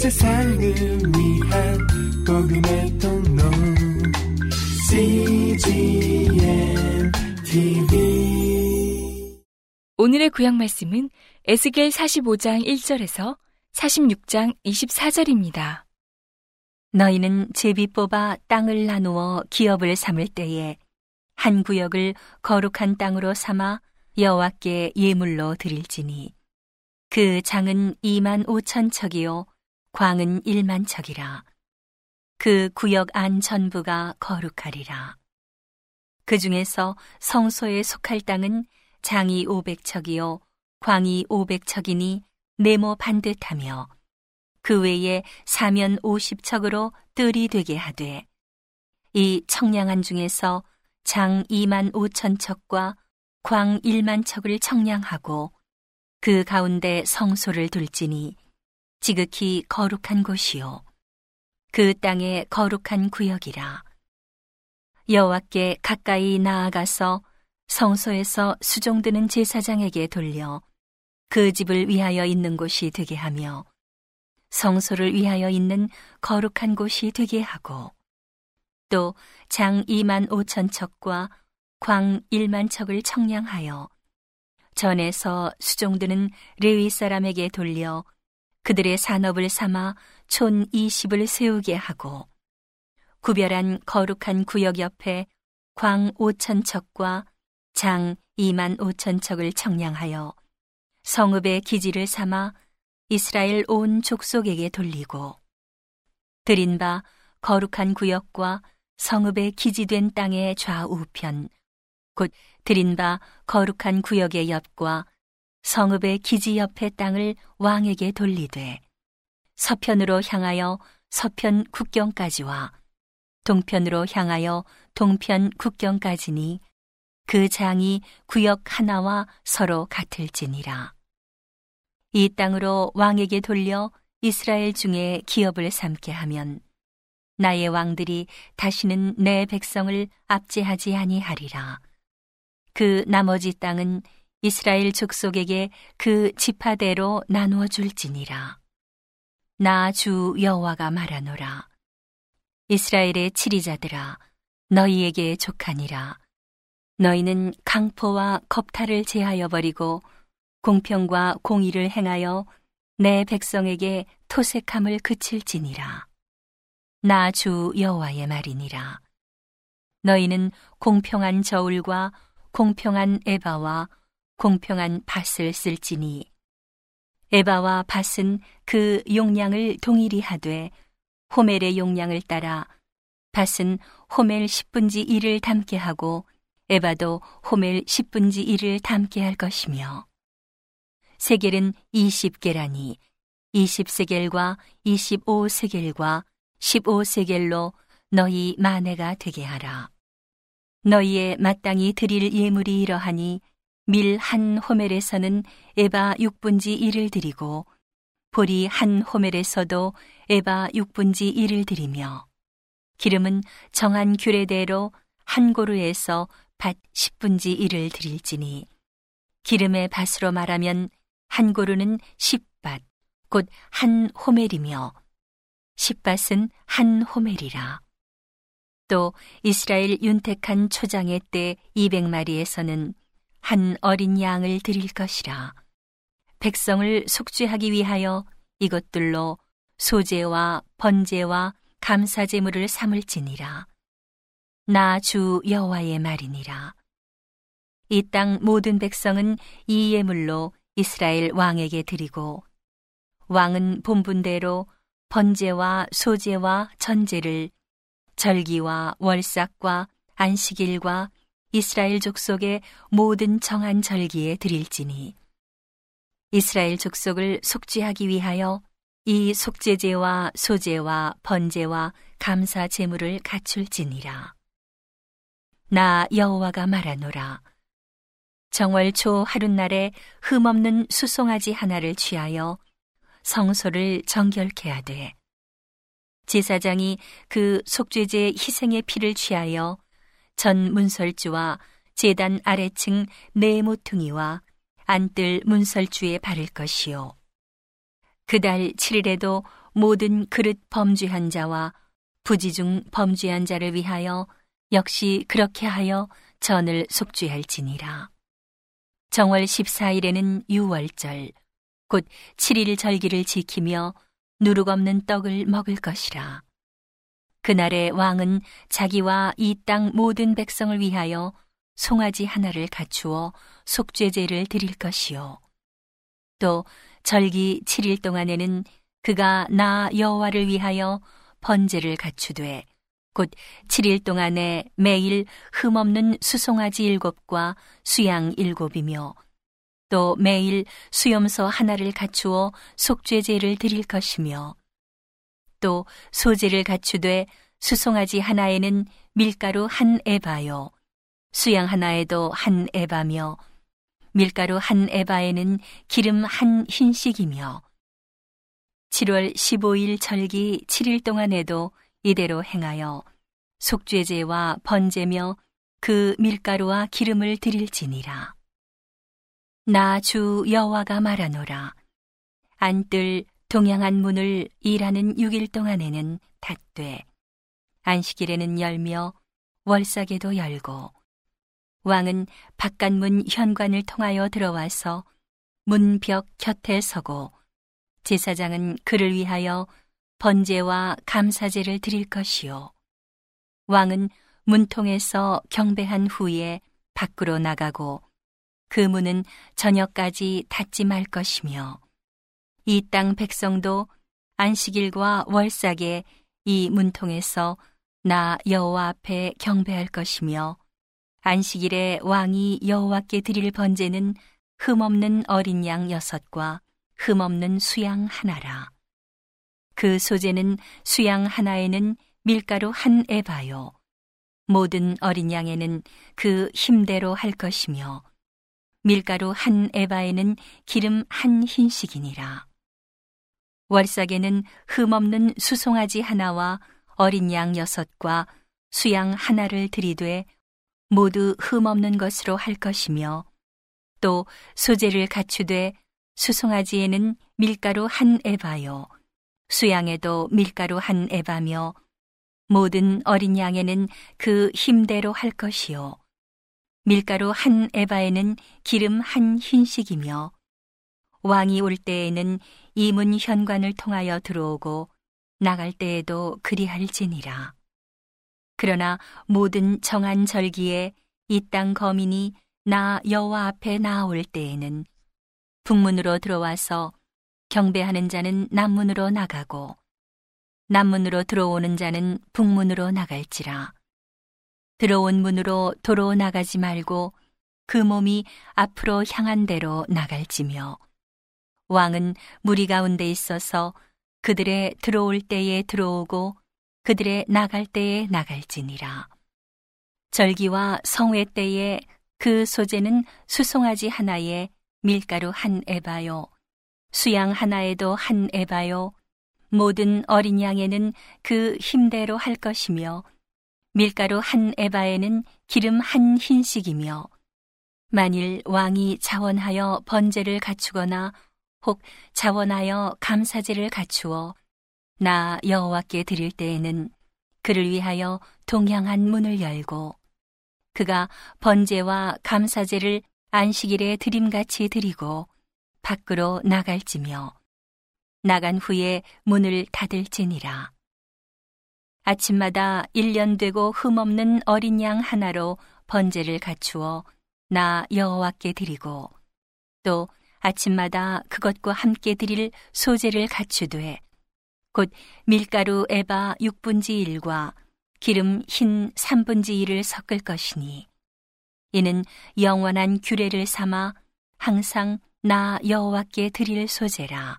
세상을 위한 복음의 통로 CGM TV 오늘의 구약 말씀은 에스겔 45장 1절에서 46장 24절입니다. 너희는 제비 뽑아 땅을 나누어 기업을 삼을 때에 한 구역을 거룩한 땅으로 삼아 여호와께 예물로 드릴지니 그 장은 2만 5천 척이요 광은 1만 척이라. 그 구역 안 전부가 거룩하리라. 그 중에서 성소에 속할 땅은 장이 500척이요 광이 500척이니 네모 반듯하며 그 외에 사면 50척으로 뜰이 되게 하되 이 청량한 중에서 장 2만 5천 척과 광 1만 척을 청량하고 그 가운데 성소를 둘지니 지극히 거룩한 곳이요. 그 땅의 거룩한 구역이라. 여호와께 가까이 나아가서 성소에서 수종드는 제사장에게 돌려 그 집을 위하여 있는 곳이 되게 하며 성소를 위하여 있는 거룩한 곳이 되게 하고 또 장 2만 5천 척과 광 1만 척을 청량하여 전에서 수종드는 레위 사람에게 돌려 그들의 산업을 삼아 촌 20을 세우게 하고 구별한 거룩한 구역 옆에 광 5천 척과 장 2만 5천 척을 청량하여 성읍의 기지를 삼아 이스라엘 온 족속에게 돌리고 드린 바 거룩한 구역과 성읍의 기지된 땅의 좌우편 곧 드린 바 거룩한 구역의 옆과 성읍의 기지 옆의 땅을 왕에게 돌리되 서편으로 향하여 서편 국경까지와 동편으로 향하여 동편 국경까지니 그 장이 구역 하나와 서로 같을지니라. 이 땅으로 왕에게 돌려 이스라엘 중에 기업을 삼게 하면 나의 왕들이 다시는 내 백성을 압제하지 아니하리라. 그 나머지 땅은 이스라엘 족속에게 그 지파대로 나누어 줄지니라. 나 주 여호와가 말하노라. 이스라엘의 치리자들아, 너희에게 족하니라. 너희는 강포와 겁탈을 제하여 버리고 공평과 공의를 행하여 내 백성에게 토색함을 그칠지니라. 나 주 여호와의 말이니라. 너희는 공평한 저울과 공평한 에바와 공평한 밭을 쓸지니 에바와 밭은 그 용량을 동일히 하되 호멜의 용량을 따라 밭은 호멜 10분지 1을 담게 하고 에바도 호멜 10분지 1을 담게 할 것이며 세겔은 20계라니 20세겔과 25세겔과 15세겔로 너희 마네가 되게 하라. 너희의 마땅히 드릴 예물이 이러하니 밀 한 호멜에서는 에바 6분지 1을 드리고 보리 한 호멜에서도 에바 6분지 1을 드리며 기름은 정한 규례대로 한 고루에서 밭 10분지 1을 드릴지니 기름의 밭으로 말하면 한 고루는 10밭 곧 한 호멜이며 10밭은 한 호멜이라. 또 이스라엘 윤택한 초장의 때 200마리에서는 한 어린 양을 드릴 것이라. 백성을 속죄하기 위하여 이것들로 소제와 번제와 감사 제물을 삼을지니라. 나 주 여호와의 말이니라. 이 땅 모든 백성은 이 예물로 이스라엘 왕에게 드리고 왕은 본분대로 번제와 소제와 전제를 절기와 월삭과 안식일과 이스라엘 족속의 모든 정한 절기에 드릴지니 이스라엘 족속을 속죄하기 위하여 이 속죄제와 소제와 번제와 감사 제물을 갖출지니라. 나 여호와가 말하노라. 정월 초 하룻날에 흠없는 수송아지 하나를 취하여 성소를 정결케 하되 제사장이 그 속죄제 희생의 피를 취하여 전 문설주와 제단 아래층 네 모퉁이와 안뜰 문설주에 바를 것이요 그달 7일에도 모든 그릇 범죄한 자와 부지 중 범죄한 자를 위하여 역시 그렇게 하여 전을 속죄할지니라. 정월 14일에는 유월절, 곧 7일 절기를 지키며 누룩 없는 떡을 먹을 것이라. 그날에 왕은 자기와 이 땅 모든 백성을 위하여 송아지 하나를 갖추어 속죄제를 드릴 것이요. 또 절기 7일 동안에는 그가 나 여호와를 위하여 번제를 갖추되 곧 7일 동안에 매일 흠없는 수송아지 일곱과 수양 일곱이며 또 매일 수염소 하나를 갖추어 속죄제를 드릴 것이며 또 소제를 갖추되 수송아지 하나에는 밀가루 한 에바요 수양 하나에도 한 에바며 밀가루 한 에바에는 기름 한 흰씩이며 7월 15일 절기 7일 동안에도 이대로 행하여 속죄제와 번제며 그 밀가루와 기름을 드릴지니라. 나 주 여호와가 말하노라. 안뜰 동양한 문을 일하는 6일 동안에는 닫되 안식일에는 열며 월삭에도 열고 왕은 바깥 문 현관을 통하여 들어와서 문 벽 곁에 서고 제사장은 그를 위하여 번제와 감사제를 드릴 것이요. 왕은 문통에서 경배한 후에 밖으로 나가고 그 문은 저녁까지 닫지 말 것이며 이 땅 백성도 안식일과 월삭에 이 문통에서 나 여호와 앞에 경배할 것이며 안식일에 왕이 여호와께 드릴 번제는 흠없는 어린 양 여섯과 흠없는 수양 하나라. 그 소재는 수양 하나에는 밀가루 한 에바요. 모든 어린 양에는 그 힘대로 할 것이며 밀가루 한 에바에는 기름 한 흰씩이니라. 월삭에는 흠없는 수송아지 하나와 어린 양 여섯과 수양 하나를 들이되 모두 흠없는 것으로 할 것이며 또 소재를 갖추되 수송아지에는 밀가루 한 에바요 수양에도 밀가루 한 에바며 모든 어린 양에는 그 힘대로 할 것이요. 밀가루 한 에바에는 기름 한 흰씩이며 왕이 올 때에는 이문 현관을 통하여 들어오고 나갈 때에도 그리할지니라. 그러나 모든 정한 절기에 이 땅 거민이 나 여호와 앞에 나올 때에는 북문으로 들어와서 경배하는 자는 남문으로 나가고 남문으로 들어오는 자는 북문으로 나갈지라 들어온 문으로 도로 나가지 말고 그 몸이 앞으로 향한 대로 나갈지며 왕은 무리 가운데 있어서 그들의 들어올 때에 들어오고 그들의 나갈 때에 나갈지니라. 절기와 성회 때에 그 소재는 수송아지 하나에 밀가루 한 에바요, 수양 하나에도 한 에바요, 모든 어린 양에는 그 힘대로 할 것이며, 밀가루 한 에바에는 기름 한 흰씩이며, 만일 왕이 자원하여 번제를 갖추거나 혹 자원하여 감사제를 갖추어 나 여호와께 드릴 때에는 그를 위하여 동양한 문을 열고 그가 번제와 감사제를 안식일에 드림같이 드리고 밖으로 나갈지며 나간 후에 문을 닫을지니라. 아침마다 일년 되고 흠없는 어린 양 하나로 번제를 갖추어 나 여호와께 드리고 또 아침마다 그것과 함께 드릴 소제를 갖추되 곧 밀가루 에바 6분지 1과 기름 흰 3분지 1을 섞을 것이니 이는 영원한 규례를 삼아 항상 나 여호와께 드릴 소재라.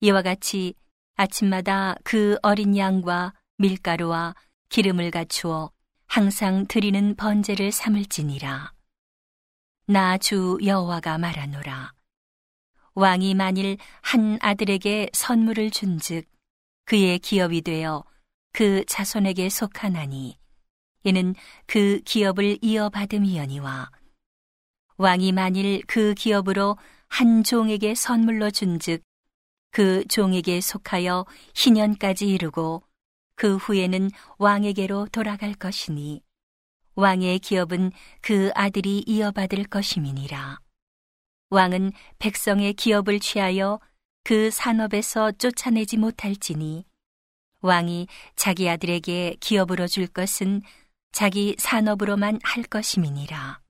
이와 같이 아침마다 그 어린 양과 밀가루와 기름을 갖추어 항상 드리는 번제를 삼을지니라 나 주 여호와가 말하노라. 왕이 만일 한 아들에게 선물을 준즉 그의 기업이 되어 그 자손에게 속하나니 이는 그 기업을 이어받음이여니와 왕이 만일 그 기업으로 한 종에게 선물로 준즉 그 종에게 속하여 희년까지 이르고 그 후에는 왕에게로 돌아갈 것이니 왕의 기업은 그 아들이 이어받을 것임이니라. 왕은 백성의 기업을 취하여 그 산업에서 쫓아내지 못할지니 왕이 자기 아들에게 기업으로 줄 것은 자기 산업으로만 할 것임이니라.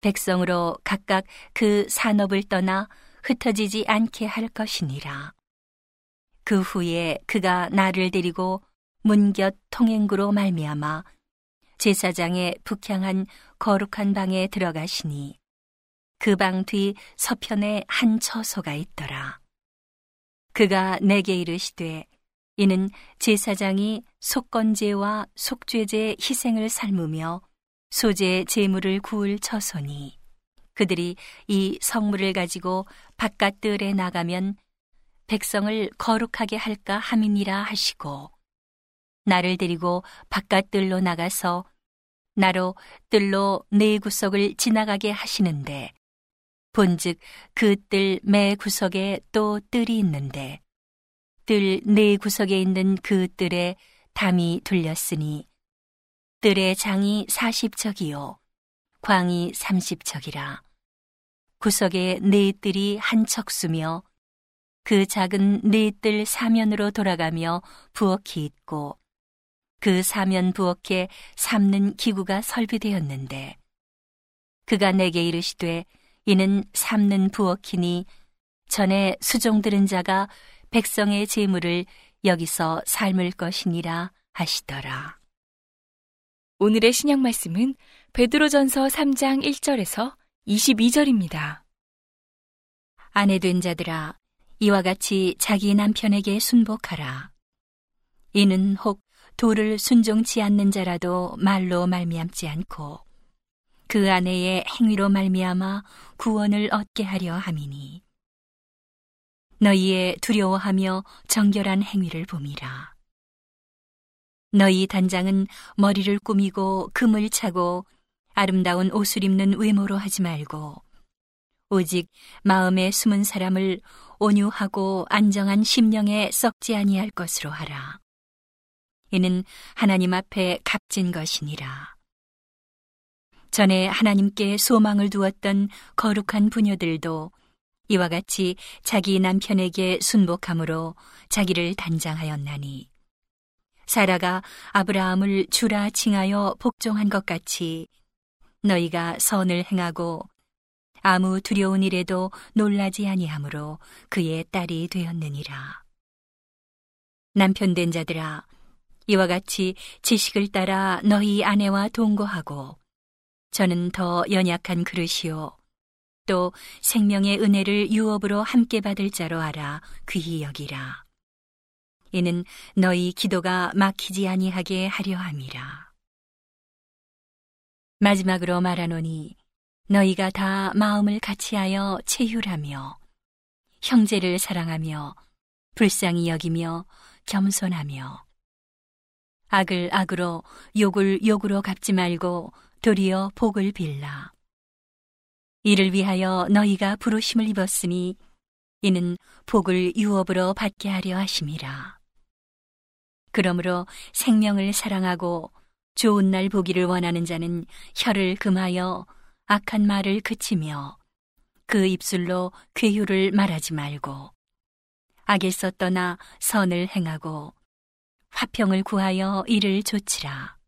백성으로 각각 그 산업을 떠나 흩어지지 않게 할 것이니라. 그 후에 그가 나를 데리고 문곁 통행구로 말미암아 제사장의 북향한 거룩한 방에 들어가시니 그 방 뒤 서편에 한 처소가 있더라. 그가 내게 이르시되 이는 제사장이 속건제와 속죄제 희생을 삶으며 소재 제물을 구울 처소니 그들이 이 성물을 가지고 바깥들에 나가면 백성을 거룩하게 할까 함이니라 하시고 나를 데리고 바깥들로 나가서 나로 뜰로 네 구석을 지나가게 하시는데 본즉 그 뜰 매 구석에 또 뜰이 있는데 뜰 네 구석에 있는 그 뜰에 담이 둘렸으니 뜰의 장이 사십척이요 광이 삼십척이라. 구석에 네 뜰이 한 척수며 그 작은 네 뜰 사면으로 돌아가며 부엌이 있고 그 사면 부엌에 삶는 기구가 설비되었는데 그가 내게 이르시되 이는 삶는 부엌이니 전에 수종 들은 자가 백성의 재물을 여기서 삶을 것이니라 하시더라. 오늘의 신약 말씀은 베드로전서 3장 1절에서 22절입니다. 아내 된 자들아 이와 같이 자기 남편에게 순복하라. 이는 혹 도를 순종치 않는 자라도 말로 말미암지 않고 그 아내의 행위로 말미암아 구원을 얻게 하려 함이니 너희의 두려워하며 정결한 행위를 봄이라 너희 단장은 머리를 꾸미고 금을 차고 아름다운 옷을 입는 외모로 하지 말고 오직 마음에 숨은 사람을 온유하고 안정한 심령에 썩지 아니할 것으로 하라. 이는 하나님 앞에 값진 것이니라. 전에 하나님께 소망을 두었던 거룩한 부녀들도 이와 같이 자기 남편에게 순복함으로 자기를 단장하였나니 사라가 아브라함을 주라 칭하여 복종한 것 같이 너희가 선을 행하고 아무 두려운 일에도 놀라지 아니하므로 그의 딸이 되었느니라. 남편 된 자들아 이와 같이 지식을 따라 너희 아내와 동거하고 저는 더 연약한 그릇이요 또 생명의 은혜를 유업으로 함께 받을 자로 알아 귀히 여기라. 이는 너희 기도가 막히지 아니하게 하려 함이라. 마지막으로 말하노니 너희가 다 마음을 같이하여 체휼하며 형제를 사랑하며 불쌍히 여기며 겸손하며 악을 악으로 욕을 욕으로 갚지 말고 도리어 복을 빌라. 이를 위하여 너희가 부르심을 입었으니 이는 복을 유업으로 받게 하려 하심이라. 그러므로 생명을 사랑하고 좋은 날 보기를 원하는 자는 혀를 금하여 악한 말을 그치며 그 입술로 괴유를 말하지 말고 악에서 떠나 선을 행하고 화평을 구하여 이를 조치라.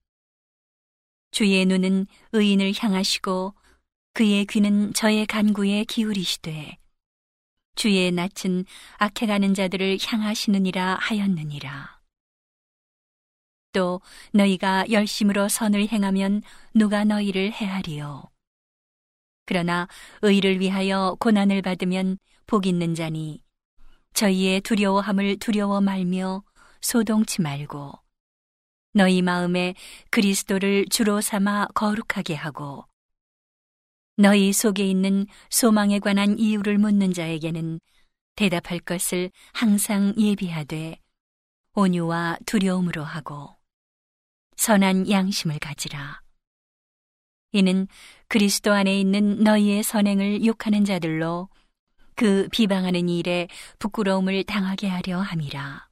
주의 눈은 의인을 향하시고 그의 귀는 저의 간구에 기울이시되 주의 낯은 악해가는 자들을 향하시느니라 하였느니라. 또 너희가 열심으로 선을 행하면 누가 너희를 해하리요. 그러나 의를 위하여 고난을 받으면 복 있는 자니 저희의 두려워함을 두려워 말며 소동치 말고 너희 마음에 그리스도를 주로 삼아 거룩하게 하고 너희 속에 있는 소망에 관한 이유를 묻는 자에게는 대답할 것을 항상 예비하되 온유와 두려움으로 하고 선한 양심을 가지라. 이는 그리스도 안에 있는 너희의 선행을 욕하는 자들로 그 비방하는 일에 부끄러움을 당하게 하려 함이라.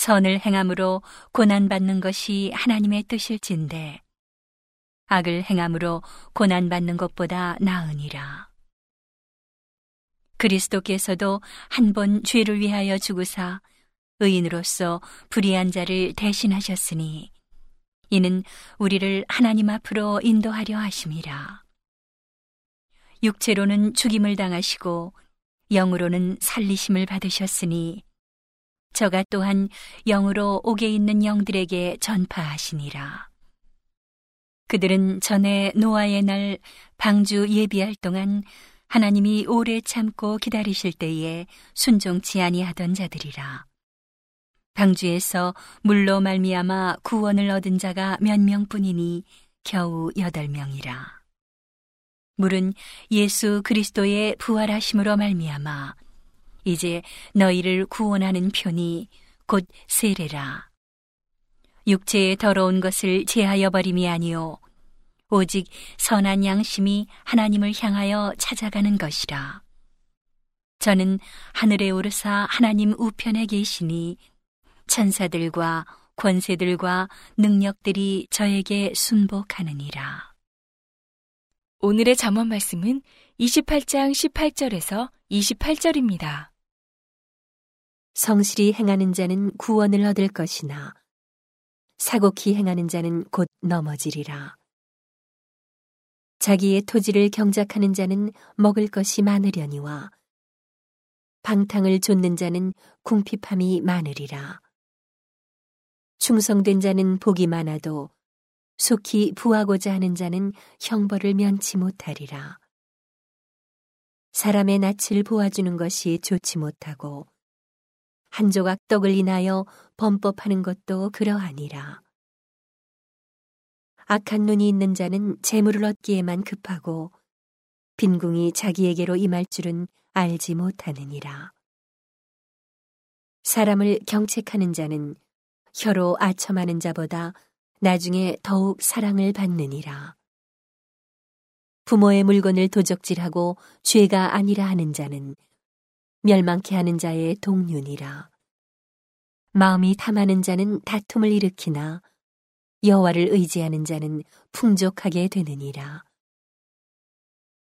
선을 행함으로 고난받는 것이 하나님의 뜻일진데 악을 행함으로 고난받는 것보다 나으니라. 그리스도께서도 한 번 죄를 위하여 죽으사 의인으로서 불의한 자를 대신하셨으니 이는 우리를 하나님 앞으로 인도하려 하심이라. 육체로는 죽임을 당하시고 영으로는 살리심을 받으셨으니 저가 또한 영으로 옥에 있는 영들에게 전파하시니라. 그들은 전에 노아의 날 방주 예비할 동안 하나님이 오래 참고 기다리실 때에 순종치 아니하던 자들이라. 방주에서 물로 말미암아 구원을 얻은 자가 몇 명뿐이니 겨우 여덟 명이라. 물은 예수 그리스도의 부활하심으로 말미암아 이제 너희를 구원하는 편이 곧 세례라. 육체의 더러운 것을 제하여 버림이 아니요 오직 선한 양심이 하나님을 향하여 찾아가는 것이라. 저는 하늘에 오르사 하나님 우편에 계시니 천사들과 권세들과 능력들이 저에게 순복하느니라. 오늘의 잠언 말씀은 28장 18절에서 28절입니다. 성실히 행하는 자는 구원을 얻을 것이나 사곡히 행하는 자는 곧 넘어지리라. 자기의 토지를 경작하는 자는 먹을 것이 많으려니와 방탕을 좇는 자는 궁핍함이 많으리라. 충성된 자는 복이 많아도 속히 부하고자 하는 자는 형벌을 면치 못하리라. 사람의 낯을 보아주는 것이 좋지 못하고 한 조각 떡을 인하여 범법하는 것도 그러하니라. 악한 눈이 있는 자는 재물을 얻기에만 급하고 빈궁이 자기에게로 임할 줄은 알지 못하느니라. 사람을 경책하는 자는 혀로 아첨하는 자보다 나중에 더욱 사랑을 받느니라. 부모의 물건을 도적질하고 죄가 아니라 하는 자는 멸망케 하는 자의 동륜이라. 마음이 탐하는 자는 다툼을 일으키나 여호와를 의지하는 자는 풍족하게 되느니라.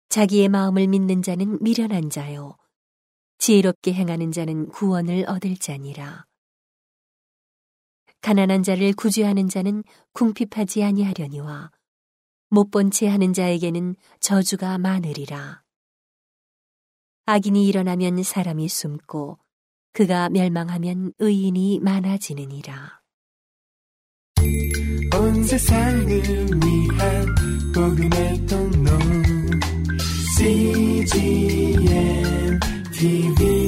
자기의 마음을 믿는 자는 미련한 자요. 지혜롭게 행하는 자는 구원을 얻을 자니라. 가난한 자를 구제하는 자는 궁핍하지 아니하려니와 못 본 채 하는 자에게는 저주가 많으리라. 악인이 일어나면 사람이 숨고 그가 멸망하면 의인이 많아지느니라. 온 세상을 위한 복음의 통로 CGM TV